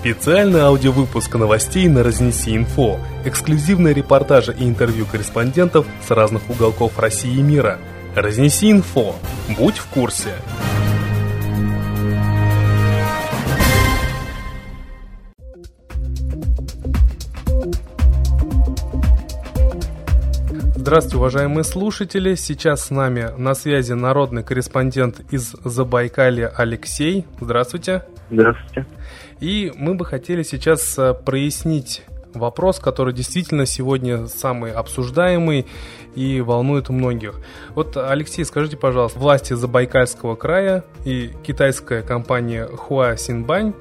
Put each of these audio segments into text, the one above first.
Специальный аудиовыпуск новостей на Разнеси Инфо. Эксклюзивные репортажи и интервью корреспондентов с разных уголков России и мира. Разнеси Инфо. Будь в курсе. Здравствуйте, уважаемые слушатели. Сейчас с нами на связи народный корреспондент из Забайкалья Алексей. Здравствуйте. Здравствуйте. И мы бы хотели сейчас э, прояснить вопрос, который действительно сегодня самый обсуждаемый и волнует многих. Вот, Алексей, скажите, пожалуйста, власти Забайкальского края и китайская компания Хуа Синбань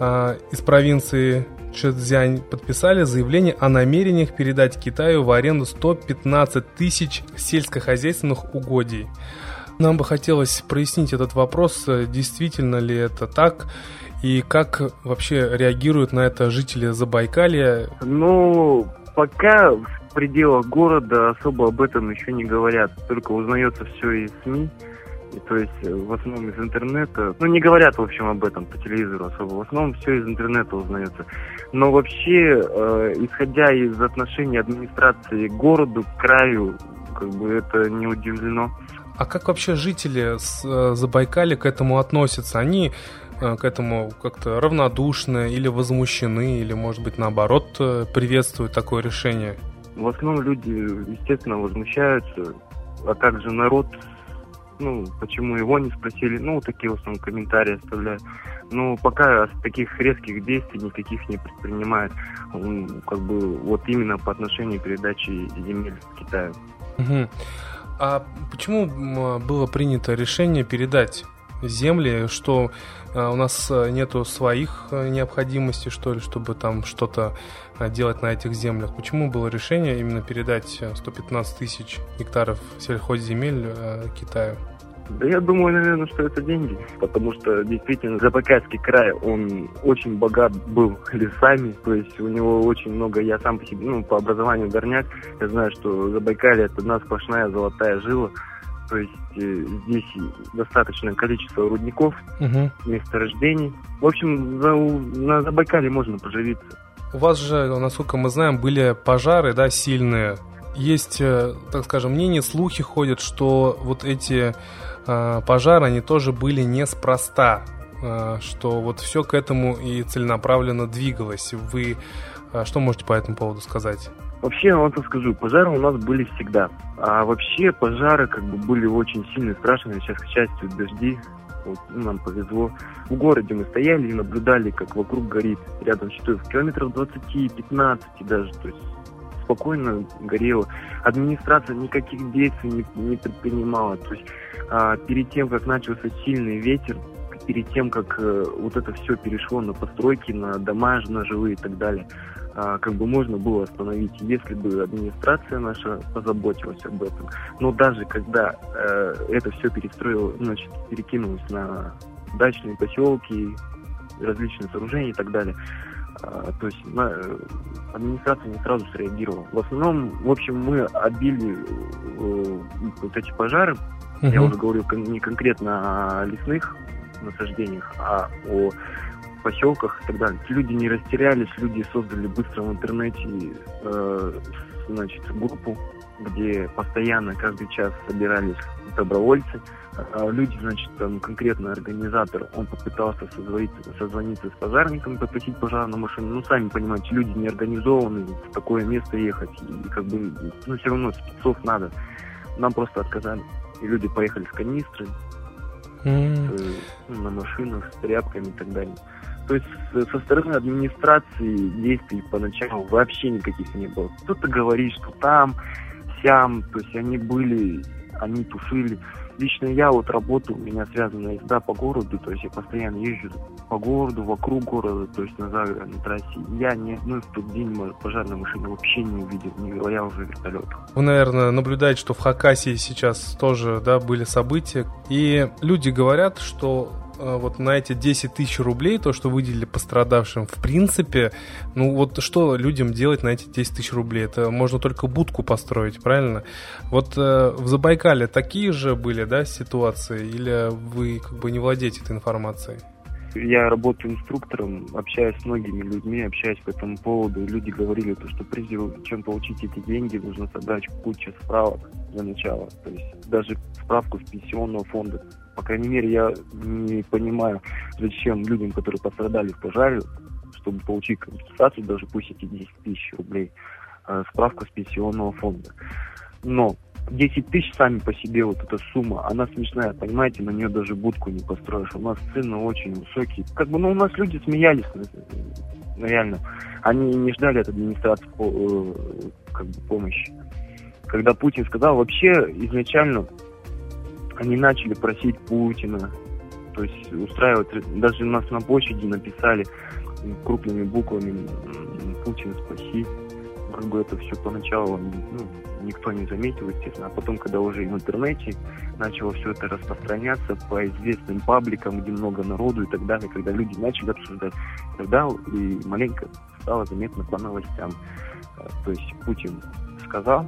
э, из провинции Чжэцзянь подписали заявление о намерениях передать Китаю в аренду 115 тысяч сельскохозяйственных угодий. Нам бы хотелось прояснить этот вопрос, э, действительно ли это так, и как вообще реагируют на это жители Забайкалья? Ну, пока в пределах города особо об этом еще не говорят. Только узнается все из СМИ. И, то есть э, в основном из интернета. Ну, не говорят, в общем, об этом по телевизору особо. В основном все из интернета узнается. Но вообще, э, исходя из отношений администрации к городу, к краю, как бы это не удивлено. А как вообще жители с э, Забайкали к этому относятся? Они к этому как-то равнодушны или возмущены, или, может быть, наоборот, э, приветствуют такое решение? В основном люди, естественно, возмущаются, а также народ, ну, почему его не спросили, ну, такие в основном комментарии оставляют. Ну, пока таких резких действий никаких не предпринимает, как бы, вот именно по отношению к передаче земель Китаю. Угу. А почему было принято решение передать земли, что э, у нас э, нету своих э, необходимостей, что ли, чтобы там что-то делать на этих землях. Почему было решение именно передать 115 тысяч гектаров сельхозземель Китаю? Да я думаю, наверное, что это деньги, потому что действительно Забайкальский край, он очень богат был лесами, то есть у него очень много, я сам по себе, ну, по образованию горняк, я знаю, что Забайкалье это одна сплошная золотая жила, то есть э, здесь достаточное количество рудников, угу. месторождений. В общем, за, на Забайкале можно поживиться. У вас же, насколько мы знаем, были пожары, да, сильные. Есть, э, так скажем, мнения, слухи ходят, что вот эти э, пожары, они тоже были неспроста, э, что вот все к этому и целенаправленно двигалось. Вы э, что можете по этому поводу сказать? Вообще, я вам скажу, пожары у нас были всегда. А вообще пожары как бы были очень сильно страшные. Сейчас, к счастью, дожди. Вот, ну, нам повезло. В городе мы стояли и наблюдали, как вокруг горит. Рядом что в километров 20-15 даже. То есть спокойно горело. Администрация никаких действий не, не предпринимала. То есть а, перед тем, как начался сильный ветер, перед тем, как э, вот это все перешло на постройки, на дома, на жилые и так далее, как бы можно было остановить, если бы администрация наша позаботилась об этом. Но даже когда э, это все перестроило, значит, перекинулось на дачные поселки, различные сооружения и так далее, а, то есть на, э, администрация не сразу среагировала. В основном, в общем, мы отбили э, вот эти пожары, uh-huh. я уже говорю не конкретно о лесных насаждениях, а о поселках и так далее. Люди не растерялись, люди создали быстро в интернете э, значит, группу, где постоянно каждый час собирались добровольцы. А люди, значит, там конкретно организатор, он попытался созвониться, созвониться с пожарником, попросить пожарную машину. Ну, сами понимаете, люди не организованы в такое место ехать. И как бы, ну, все равно спецов надо. Нам просто отказали. И люди поехали с канистры, mm. с, на машинах, с тряпками и так далее. То есть со стороны администрации действий поначалу вообще никаких не было. Кто-то говорит, что там, сям, то есть они были, они тушили. Лично я вот работаю, у меня связана езда по городу, то есть я постоянно езжу по городу, вокруг города, то есть на загородной трассе. Я ни одной в тот день пожарной машины вообще не увидел, не говоря уже вертолет. Вы, наверное, наблюдаете, что в Хакасии сейчас тоже да, были события, и люди говорят, что вот на эти 10 тысяч рублей, то, что выделили пострадавшим, в принципе, ну вот что людям делать на эти 10 тысяч рублей? Это можно только будку построить, правильно? Вот э, в Забайкале такие же были, да, ситуации? Или вы как бы не владеете этой информацией? я работаю инструктором, общаюсь с многими людьми, общаюсь по этому поводу. Люди говорили, то, что прежде чем получить эти деньги, нужно собрать кучу справок для начала. То есть даже справку с пенсионного фонда. По крайней мере, я не понимаю, зачем людям, которые пострадали в пожаре, чтобы получить компенсацию, даже пусть эти 10 тысяч рублей, э, справку с пенсионного фонда. Но 10 тысяч сами по себе, вот эта сумма, она смешная, понимаете, на нее даже будку не построишь. У нас цены очень высокие. Как бы, ну, у нас люди смеялись, ну, реально. Они не ждали от администрации э, как бы, помощи. Когда Путин сказал, вообще изначально они начали просить Путина, то есть устраивать, даже нас на площади написали крупными буквами «Путин, спаси». Как бы это все поначалу ну, никто не заметил, естественно. А потом, когда уже в интернете начало все это распространяться по известным пабликам, где много народу и так далее, когда люди начали обсуждать, тогда и маленько стало заметно по новостям. Э, то есть Путин сказал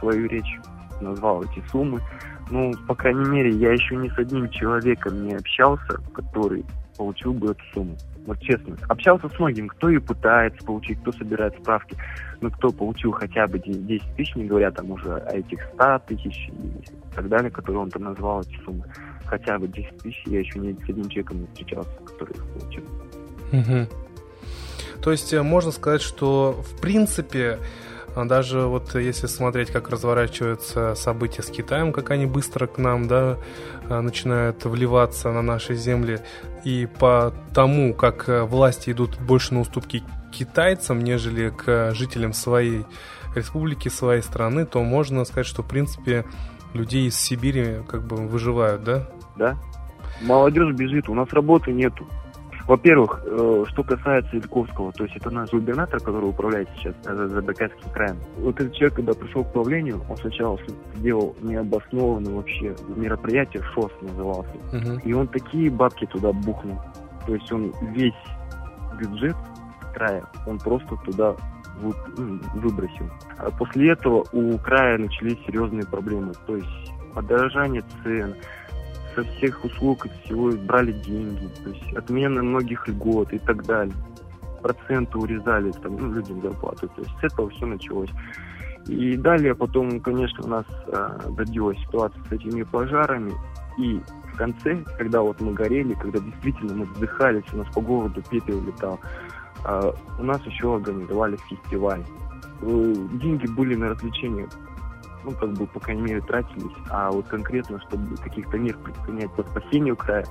свою речь, назвал эти суммы. Ну, по крайней мере, я еще ни с одним человеком не общался, который получил бы эту сумму. Вот честно. Общался с многим, кто ее пытается получить, кто собирает справки. Но кто получил хотя бы 10 тысяч, не говоря там уже о этих 100 тысяч и так далее, которые он там назвал эти суммы. Хотя бы 10 тысяч я еще ни с одним человеком не встречался, который их получил. То есть э, можно сказать, что в принципе даже вот если смотреть, как разворачиваются события с Китаем, как они быстро к нам да, а, начинают вливаться на наши земли, и по тому, как э, власти идут больше на уступки китайцам, нежели к жителям своей республики, своей страны, то можно сказать, что в принципе людей из Сибири как бы выживают, да? Да. Молодежь бежит, у нас работы нету. Во-первых, э, что касается Ильковского, то есть это наш губернатор, который управляет сейчас Забайкальским краем. Вот этот человек, когда пришел к правлению, он сначала сделал необоснованное вообще мероприятие, ШОС назывался. Uh-huh. И он такие бабки туда бухнул. То есть он весь бюджет края, он просто туда ну, выбросил. А после этого у края начались серьезные проблемы. То есть подорожание цен, со всех услуг и всего брали деньги, то есть отмена многих льгот и так далее. Проценты урезали там, ну, людям зарплаты. То есть с этого все началось. И далее потом, конечно, у нас э, добилась ситуация с этими пожарами. И в конце, когда вот мы горели, когда действительно мы вздыхались, у нас по городу пепел летал, э, у нас еще организовали фестиваль. Э, деньги были на развлечения ну, как бы, по крайней мере, тратились. А вот конкретно, чтобы каких-то мер предпринять по спасению края,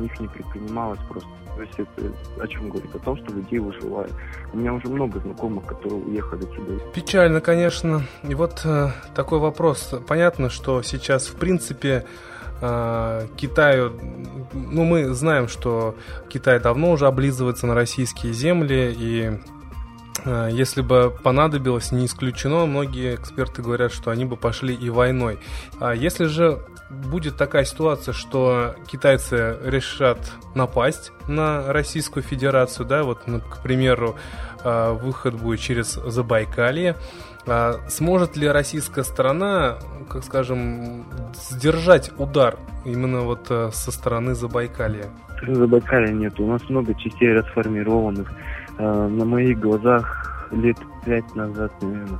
них не предпринималось просто. То есть это о чем говорит? О том, что людей выживают. У меня уже много знакомых, которые уехали сюда. Печально, конечно. И вот э, такой вопрос. Понятно, что сейчас, в принципе, э, Китаю, ну, мы знаем, что Китай давно уже облизывается на российские земли, и если бы понадобилось, не исключено, многие эксперты говорят, что они бы пошли и войной. А если же будет такая ситуация, что китайцы решат напасть на Российскую Федерацию, да, вот, ну, к примеру, э, выход будет через Забайкалье, а сможет ли российская сторона, как скажем, сдержать удар именно вот э, со стороны Забайкалья? Забайкалья нет, у нас много частей расформированных. Э, на моих глазах лет пять назад, наверное.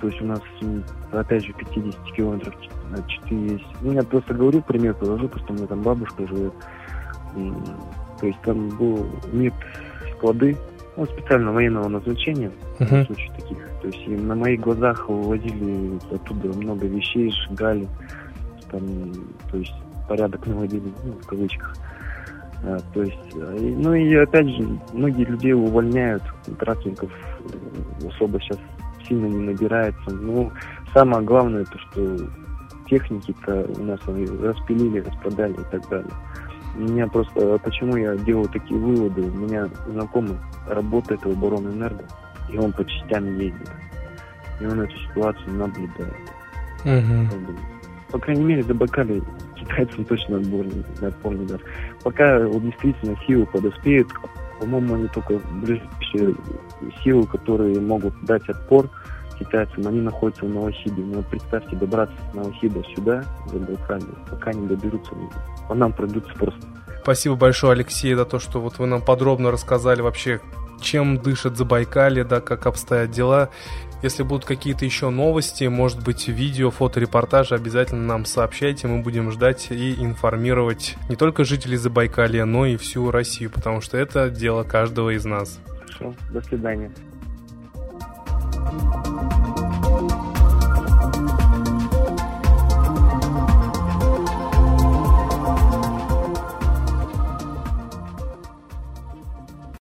То есть у нас, опять же, 50 километров 4 есть. Ну, я просто говорю, пример положу, просто у меня там бабушка живет. То есть там был нет склады, ну, специально военного назначения, uh-huh. в случае таких. То есть на моих глазах вывозили оттуда много вещей, сжигали, там, то есть порядок наводили, ну, в кавычках. То есть, э, ну и опять же, многие людей увольняют, контрактников э, особо сейчас сильно не набирается. Ну, самое главное, то, что техники-то у нас распилили, распродали и так далее. У меня просто, почему я делаю такие выводы, у меня знакомый работает в оборонэнерго, и он по частям ездит. И он эту ситуацию наблюдает. Угу. По крайней мере, Забайкалье китайцам точно отборный, да. Пока вот, действительно силы подоспеют, по-моему, они только ближайшие силы, которые могут дать отпор китайцам, они находятся в Новосибе. Вот представьте, добраться с Новосиба сюда, за Байкалье, пока не доберутся, по нам пройдутся просто. Спасибо большое, Алексей, за то, что вот вы нам подробно рассказали вообще, чем дышит Забайкалье, да, как обстоят дела. Если будут какие-то еще новости, может быть, видео, фоторепортажи, обязательно нам сообщайте. Мы будем ждать и информировать не только жителей Забайкалья, но и всю Россию, потому что это дело каждого из нас. Хорошо, до свидания.